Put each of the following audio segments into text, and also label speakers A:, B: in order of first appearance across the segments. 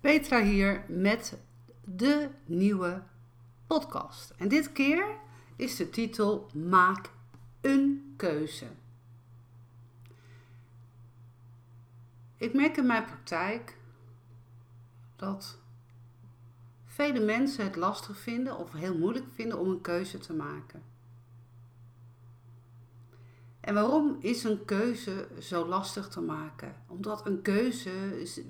A: Petra hier met de nieuwe podcast. En dit keer is de titel Maak een keuze. Ik merk in mijn praktijk dat vele mensen het lastig vinden of heel moeilijk vinden om een keuze te maken. En waarom is een keuze zo lastig te maken? Omdat een keuze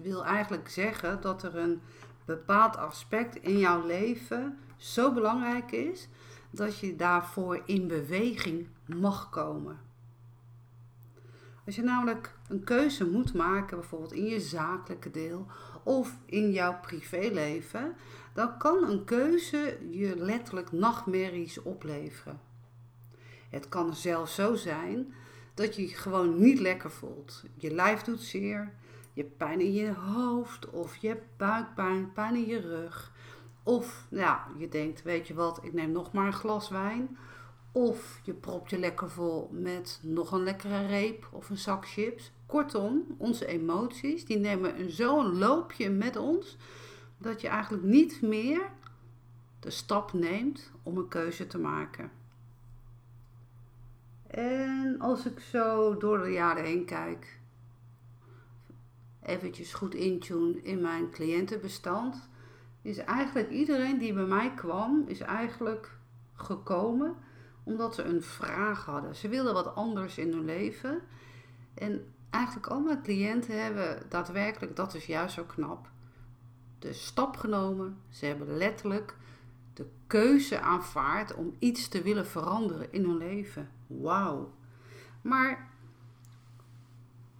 A: wil eigenlijk zeggen dat er een bepaald aspect in jouw leven zo belangrijk is dat je daarvoor in beweging mag komen. Als je namelijk een keuze moet maken, bijvoorbeeld in je zakelijke deel of in jouw privéleven, dan kan een keuze je letterlijk nachtmerries opleveren. Het kan zelfs zo zijn dat je je gewoon niet lekker voelt. Je lijf doet zeer, je hebt pijn in je hoofd of je hebt buikpijn, pijn in je rug. Of ja, je denkt, weet je wat, ik neem nog maar een glas wijn. Of je propt je lekker vol met nog een lekkere reep of een zak chips. Kortom, onze emoties die nemen zo'n loopje met ons dat je eigenlijk niet meer de stap neemt om een keuze te maken. En als ik zo door de jaren heen kijk, eventjes goed intune in mijn cliëntenbestand, is eigenlijk iedereen die bij mij kwam, is eigenlijk gekomen omdat ze een vraag hadden. Ze wilden wat anders in hun leven. En eigenlijk al mijn cliënten hebben daadwerkelijk, dat is juist zo knap, de stap genomen. Ze hebben letterlijk de keuze aanvaard om iets te willen veranderen in hun leven. Wauw. Maar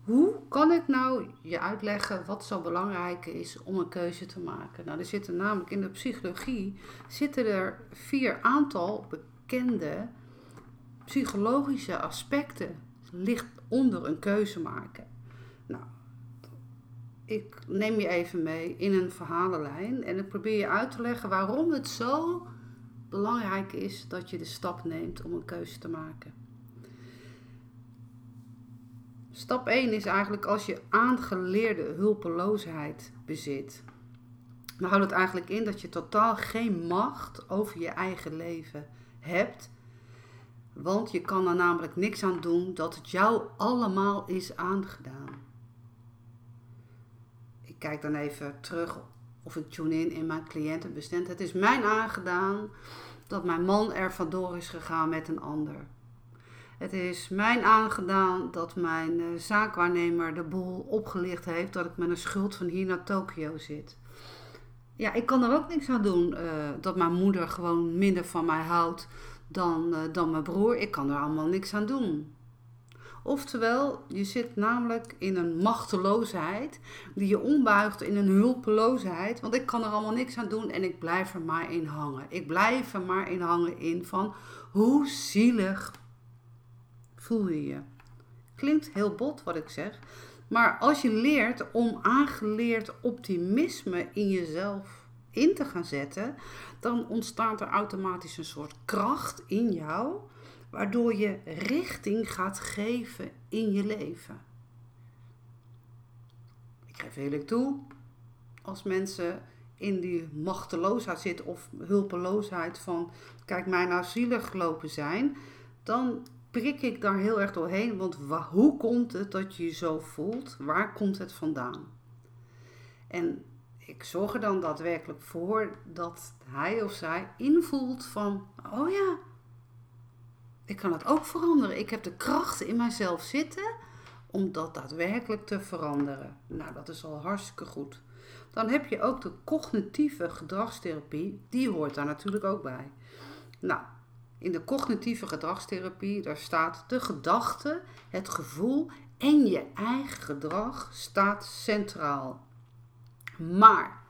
A: hoe kan ik nou je uitleggen wat zo belangrijk is om een keuze te maken? Nou, er zitten namelijk in de psychologie zitten er vier aantal bekende psychologische aspecten ligt onder een keuze maken. Nou, ik neem je even mee in een verhalenlijn en ik probeer je uit te leggen waarom het zo belangrijk is dat je de stap neemt om een keuze te maken. Stap 1 is eigenlijk als je aangeleerde hulpeloosheid bezit. Dan houdt het eigenlijk in dat je totaal geen macht over je eigen leven hebt. Want je kan er namelijk niks aan doen dat het jou allemaal is aangedaan. Kijk dan even terug of ik tune in in mijn cliëntenbestand. Het is mijn aangedaan dat mijn man er vandoor is gegaan met een ander. Het is mijn aangedaan dat mijn uh, zaakwaarnemer de boel opgelicht heeft dat ik met een schuld van hier naar Tokio zit. Ja, ik kan er ook niks aan doen uh, dat mijn moeder gewoon minder van mij houdt dan, uh, dan mijn broer. Ik kan er allemaal niks aan doen. Oftewel, je zit namelijk in een machteloosheid die je ombuigt in een hulpeloosheid. Want ik kan er allemaal niks aan doen en ik blijf er maar in hangen. Ik blijf er maar in hangen in van hoe zielig voel je je. Klinkt heel bot wat ik zeg. Maar als je leert om aangeleerd optimisme in jezelf in te gaan zetten, dan ontstaat er automatisch een soort kracht in jou waardoor je richting gaat geven in je leven. Ik geef eerlijk toe, als mensen in die machteloosheid zitten of hulpeloosheid van kijk mij nou zielig lopen zijn, dan prik ik daar heel erg doorheen. Want hoe komt het dat je je zo voelt? Waar komt het vandaan? En ik zorg er dan daadwerkelijk voor dat hij of zij invoelt van, oh ja, ik kan het ook veranderen. Ik heb de krachten in mijzelf zitten om dat daadwerkelijk te veranderen. Nou, dat is al hartstikke goed. Dan heb je ook de cognitieve gedragstherapie. Die hoort daar natuurlijk ook bij. Nou, in de cognitieve gedragstherapie, daar staat de gedachte, het gevoel en je eigen gedrag staat centraal. Maar,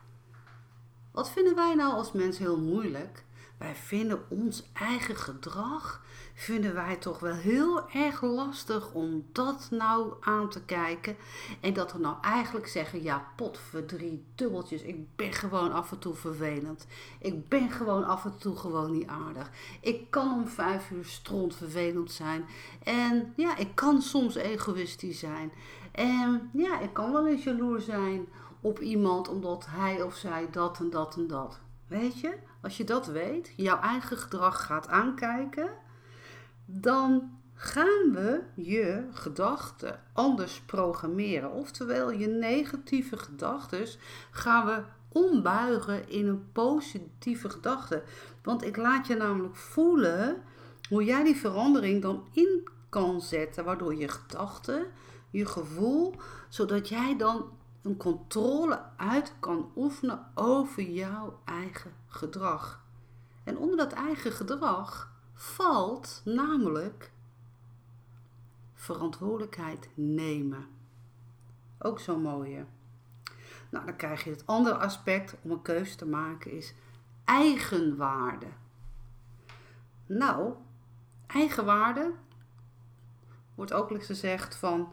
A: wat vinden wij nou als mensen heel moeilijk? Wij vinden ons eigen gedrag vinden wij toch wel heel erg lastig om dat nou aan te kijken. En dat we nou eigenlijk zeggen, ja potverdrie, dubbeltjes, ik ben gewoon af en toe vervelend. Ik ben gewoon af en toe gewoon niet aardig. Ik kan om vijf uur stront vervelend zijn. En ja, ik kan soms egoïstisch zijn. En ja, ik kan wel eens jaloers zijn op iemand omdat hij of zij dat en dat en dat. Weet je, als je dat weet, jouw eigen gedrag gaat aankijken, dan gaan we je gedachten anders programmeren. Oftewel, je negatieve gedachten gaan we ombuigen in een positieve gedachte. Want ik laat je namelijk voelen hoe jij die verandering dan in kan zetten, waardoor je gedachten, je gevoel, zodat jij dan een controle uit kan oefenen over jouw eigen gedrag. En onder dat eigen gedrag valt namelijk verantwoordelijkheid nemen. Ook zo'n mooie. Nou, dan krijg je het andere aspect om een keuze te maken is eigenwaarde. Nou, eigenwaarde wordt ook eens gezegd van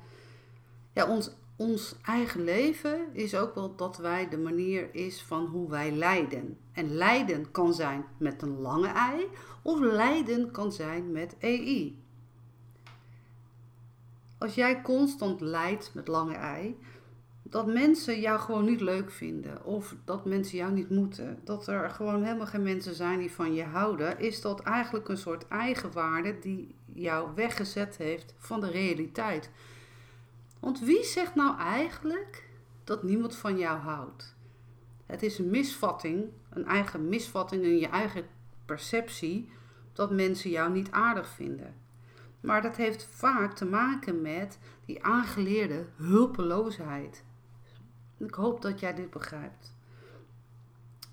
A: ja, ons, ons eigen leven is ook wel dat wij de manier is van hoe wij lijden. En lijden kan zijn met een lange ei of lijden kan zijn met EI. Als jij constant lijdt met lange ei, dat mensen jou gewoon niet leuk vinden of dat mensen jou niet moeten, dat er gewoon helemaal geen mensen zijn die van je houden, is dat eigenlijk een soort eigenwaarde die jou weggezet heeft van de realiteit. Want wie zegt nou eigenlijk dat niemand van jou houdt? Het is een misvatting, een eigen misvatting in je eigen perceptie, dat mensen jou niet aardig vinden. Maar dat heeft vaak te maken met die aangeleerde hulpeloosheid. Ik hoop dat jij dit begrijpt.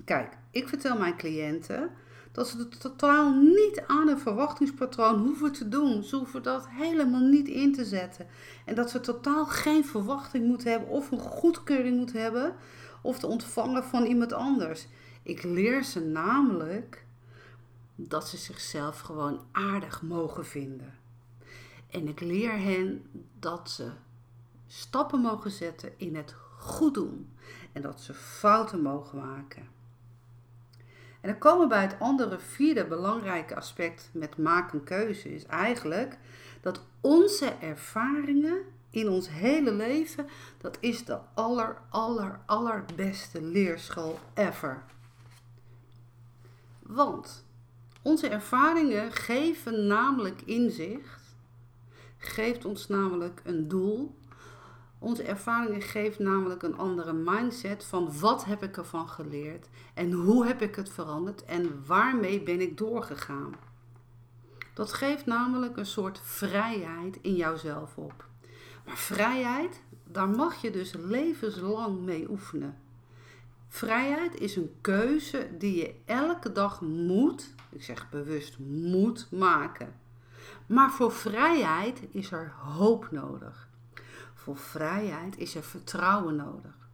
A: Kijk, ik vertel mijn cliënten dat ze het totaal niet aan een verwachtingspatroon hoeven te doen. Ze hoeven dat helemaal niet in te zetten. En dat ze totaal geen verwachting moeten hebben of een goedkeuring moeten hebben of te ontvangen van iemand anders. Ik leer ze namelijk dat ze zichzelf gewoon aardig mogen vinden. En ik leer hen dat ze stappen mogen zetten in het goed doen en dat ze fouten mogen maken. En dan komen we bij het andere vierde belangrijke aspect met maken keuze is eigenlijk dat onze ervaringen in ons hele leven, dat is de aller, aller, allerbeste leerschool ever. Want onze ervaringen geven namelijk inzicht, geeft ons namelijk een doel onze ervaringen geven namelijk een andere mindset van wat heb ik ervan geleerd en hoe heb ik het veranderd en waarmee ben ik doorgegaan. Dat geeft namelijk een soort vrijheid in jouzelf op. Maar vrijheid, daar mag je dus levenslang mee oefenen. Vrijheid is een keuze die je elke dag moet, ik zeg bewust moet maken. Maar voor vrijheid is er hoop nodig. Voor vrijheid is er vertrouwen nodig.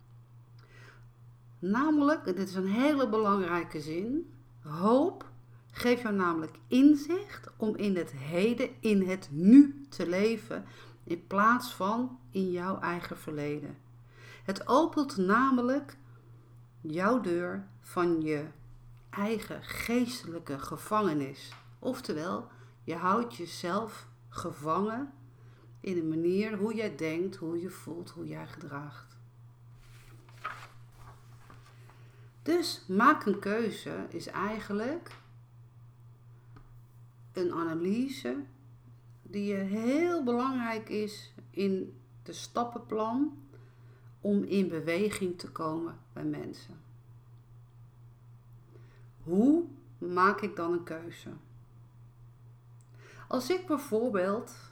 A: Namelijk, dit is een hele belangrijke zin, hoop geeft jou namelijk inzicht om in het heden, in het nu te leven, in plaats van in jouw eigen verleden. Het opent namelijk jouw deur van je eigen geestelijke gevangenis. Oftewel, je houdt jezelf gevangen in de manier hoe jij denkt, hoe je voelt, hoe jij gedraagt. Dus maak een keuze is eigenlijk een analyse die heel belangrijk is in de stappenplan om in beweging te komen bij mensen. Hoe maak ik dan een keuze? Als ik bijvoorbeeld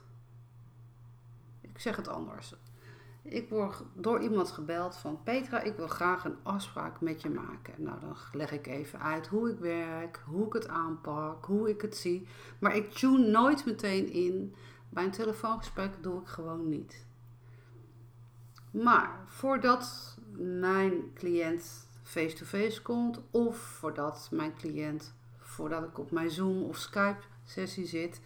A: ik zeg het anders. Ik word door iemand gebeld van Petra, ik wil graag een afspraak met je maken. Nou, dan leg ik even uit hoe ik werk, hoe ik het aanpak, hoe ik het zie. Maar ik tune nooit meteen in. Bij een telefoongesprek doe ik gewoon niet. Maar voordat mijn cliënt face-to-face komt, of voordat mijn cliënt, voordat ik op mijn Zoom of Skype sessie zit,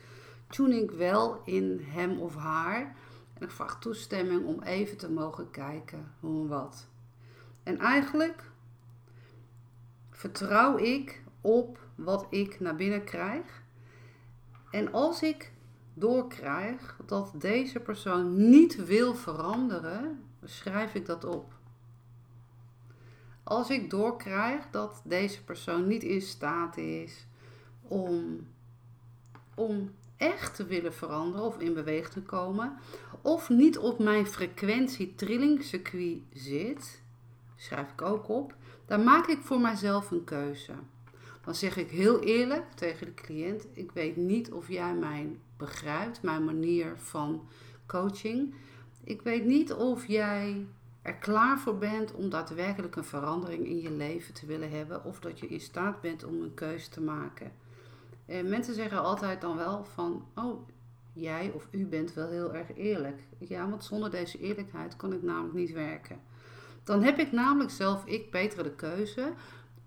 A: tune ik wel in hem of haar ik vraag toestemming om even te mogen kijken hoe en wat. En eigenlijk vertrouw ik op wat ik naar binnen krijg. En als ik doorkrijg dat deze persoon niet wil veranderen, schrijf ik dat op. Als ik doorkrijg dat deze persoon niet in staat is om, om echt te willen veranderen of in beweging te komen, of niet op mijn frequentie trillingcircuit zit, schrijf ik ook op, dan maak ik voor mijzelf een keuze. Dan zeg ik heel eerlijk tegen de cliënt: ik weet niet of jij mij begrijpt, mijn manier van coaching. Ik weet niet of jij er klaar voor bent om daadwerkelijk een verandering in je leven te willen hebben, of dat je in staat bent om een keuze te maken. En mensen zeggen altijd dan wel van, oh, jij of u bent wel heel erg eerlijk. Ja, want zonder deze eerlijkheid kan ik namelijk niet werken. Dan heb ik namelijk zelf, ik betere de keuze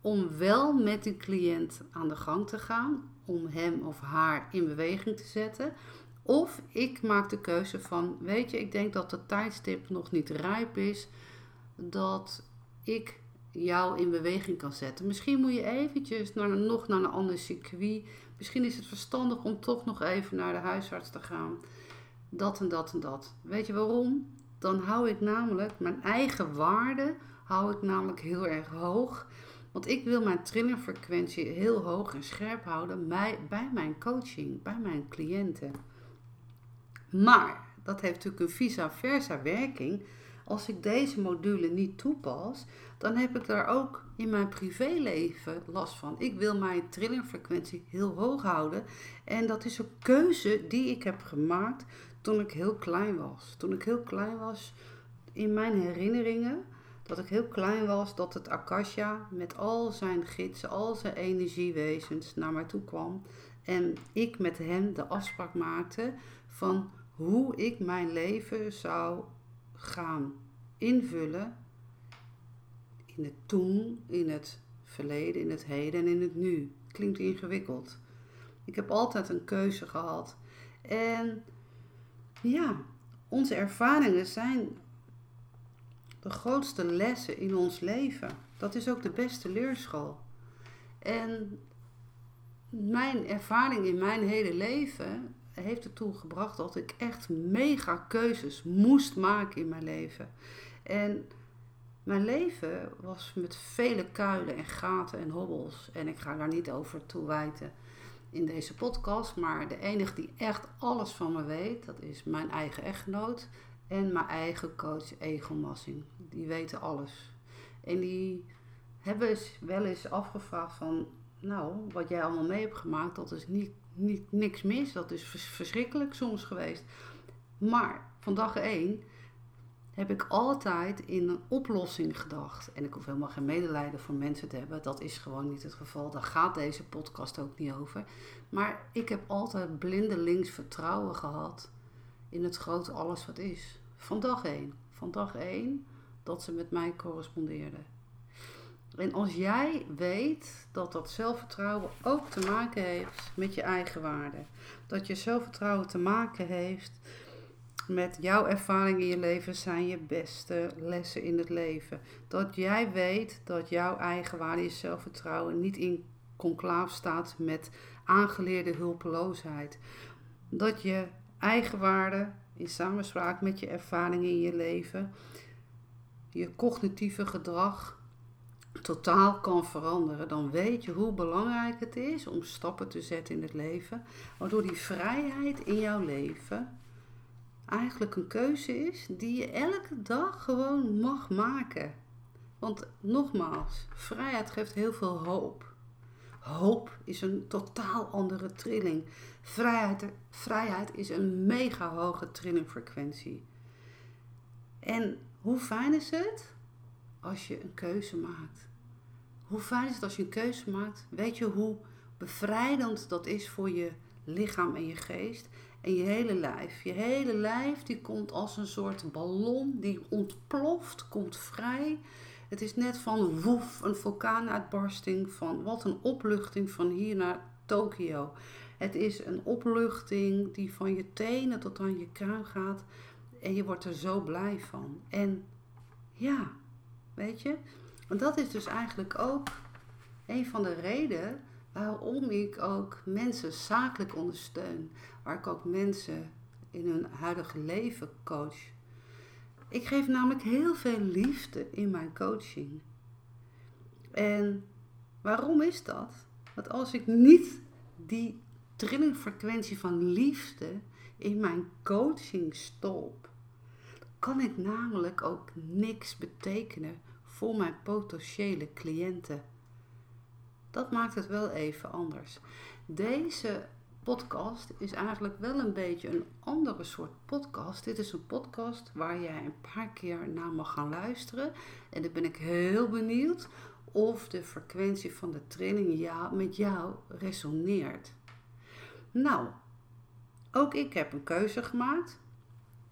A: om wel met die cliënt aan de gang te gaan, om hem of haar in beweging te zetten. Of ik maak de keuze van, weet je, ik denk dat het tijdstip nog niet rijp is, dat ik jou in beweging kan zetten. Misschien moet je eventjes naar, nog naar een ander circuit. Misschien is het verstandig om toch nog even naar de huisarts te gaan. Dat en dat en dat. Weet je waarom? Dan hou ik namelijk mijn eigen waarde hou ik namelijk heel erg hoog. Want ik wil mijn trillerfrequentie heel hoog en scherp houden bij, bij mijn coaching, bij mijn cliënten. Maar dat heeft natuurlijk een vice versa werking. Als ik deze module niet toepas, dan heb ik daar ook in mijn privéleven last van. Ik wil mijn trillingfrequentie heel hoog houden. En dat is een keuze die ik heb gemaakt toen ik heel klein was. Toen ik heel klein was, in mijn herinneringen, dat ik heel klein was, dat het Akasha met al zijn gidsen, al zijn energiewezens naar mij toe kwam. En ik met hem de afspraak maakte van hoe ik mijn leven zou gaan invullen in het toen, in het verleden, in het heden en in het nu. Klinkt ingewikkeld. Ik heb altijd een keuze gehad. En ja, onze ervaringen zijn de grootste lessen in ons leven. Dat is ook de beste leerschool. En mijn ervaring in mijn hele leven heeft ertoe gebracht dat ik echt mega keuzes moest maken in mijn leven. En mijn leven was met vele kuilen en gaten en hobbels. En ik ga daar niet over toewijten in deze podcast. Maar de enige die echt alles van me weet, dat is mijn eigen echtgenoot en mijn eigen coach Egel Massing. Die weten alles. En die hebben wel eens afgevraagd van, nou, wat jij allemaal mee hebt gemaakt, dat is niet, niet niks mis. Dat is verschrikkelijk soms geweest. Maar van dag één heb ik altijd in een oplossing gedacht. En ik hoef helemaal geen medelijden voor mensen te hebben. Dat is gewoon niet het geval. Daar gaat deze podcast ook niet over. Maar ik heb altijd blindelings vertrouwen gehad in het grote alles wat is. Van dag één. Van dag één dat ze met mij correspondeerden. En als jij weet dat dat zelfvertrouwen ook te maken heeft met je eigen waarde. Dat je zelfvertrouwen te maken heeft met jouw ervaringen in je leven zijn je beste lessen in het leven. Dat jij weet dat jouw eigen waarde, je zelfvertrouwen niet in conclaaf staat met aangeleerde hulpeloosheid. Dat je eigen waarde in samenspraak met je ervaringen in je leven, je cognitieve gedrag totaal kan veranderen, dan weet je hoe belangrijk het is om stappen te zetten in het leven, waardoor die vrijheid in jouw leven eigenlijk een keuze is die je elke dag gewoon mag maken. Want nogmaals, vrijheid geeft heel veel hoop. Hoop is een totaal andere trilling. Vrijheid, vrijheid is een mega hoge trillingfrequentie. En hoe fijn is het als je een keuze maakt? Hoe fijn is het als je een keuze maakt? Weet je hoe bevrijdend dat is voor je lichaam en je geest? En je hele lijf. Je hele lijf die komt als een soort ballon die ontploft, komt vrij. Het is net van woef, een vulkaanuitbarsting, van wat een opluchting van hier naar Tokio. Het is een opluchting die van je tenen tot aan je kruin gaat. En je wordt er zo blij van. En ja, weet je, en dat is dus eigenlijk ook een van de redenen waarom ik ook mensen zakelijk ondersteun. Waar ik ook mensen in hun huidige leven coach. Ik geef namelijk heel veel liefde in mijn coaching. En waarom is dat? Want als ik niet die trillingfrequentie van liefde in mijn coaching stop, kan ik namelijk ook niks betekenen voor mijn potentiële cliënten. Dat maakt het wel even anders. Deze podcast is eigenlijk wel een beetje een andere soort podcast. Dit is een podcast waar jij een paar keer naar mag gaan luisteren. En dan ben ik heel benieuwd of de frequentie van de training met jou resoneert. Nou, ook ik heb een keuze gemaakt.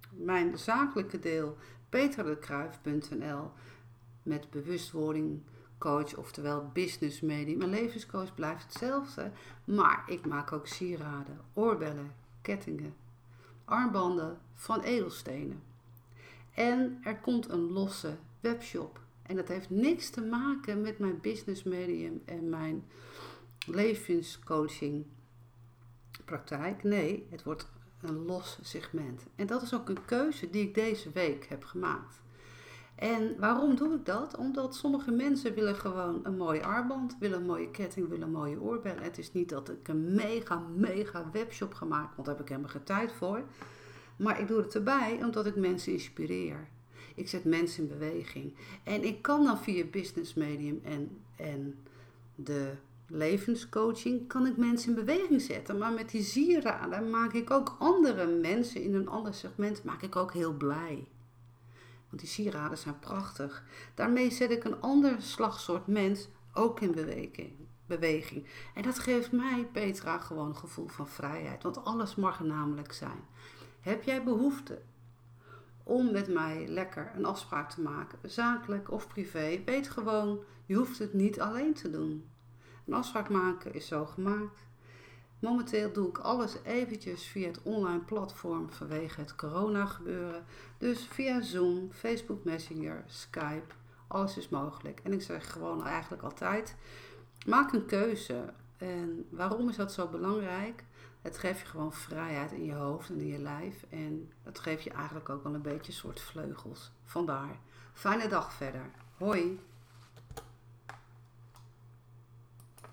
A: Mijn zakelijke deel peterdekruif.nl met bewustwording coach, oftewel business medium. Mijn levenscoach blijft hetzelfde, maar ik maak ook sieraden, oorbellen, kettingen, armbanden van edelstenen. En er komt een losse webshop. En dat heeft niks te maken met mijn business medium en mijn levenscoaching praktijk. Nee, het wordt een los segment. En dat is ook een keuze die ik deze week heb gemaakt. En waarom doe ik dat? Omdat sommige mensen willen gewoon een mooie armband, willen een mooie ketting, willen een mooie oorbellen. Het is niet dat ik een mega, mega webshop ga maken, want daar heb ik helemaal geen tijd voor. Maar ik doe het erbij omdat ik mensen inspireer. Ik zet mensen in beweging. En ik kan dan via Business Medium en, en de levenscoaching, kan ik mensen in beweging zetten. Maar met die sieraden maak ik ook andere mensen in een ander segment, maak ik ook heel blij. Want die sieraden zijn prachtig. Daarmee zet ik een ander slagsoort mens ook in beweging. beweging. En dat geeft mij, Petra, gewoon een gevoel van vrijheid. Want alles mag er namelijk zijn. Heb jij behoefte om met mij lekker een afspraak te maken, zakelijk of privé? Weet gewoon, je hoeft het niet alleen te doen. Een afspraak maken is zo gemaakt. Momenteel doe ik alles eventjes via het online platform vanwege het corona gebeuren. Dus via Zoom, Facebook Messenger, Skype, alles is mogelijk. En ik zeg gewoon eigenlijk altijd, maak een keuze. En waarom is dat zo belangrijk? Het geeft je gewoon vrijheid in je hoofd en in je lijf. En het geeft je eigenlijk ook wel een beetje soort vleugels. Vandaar. Fijne dag verder. Hoi.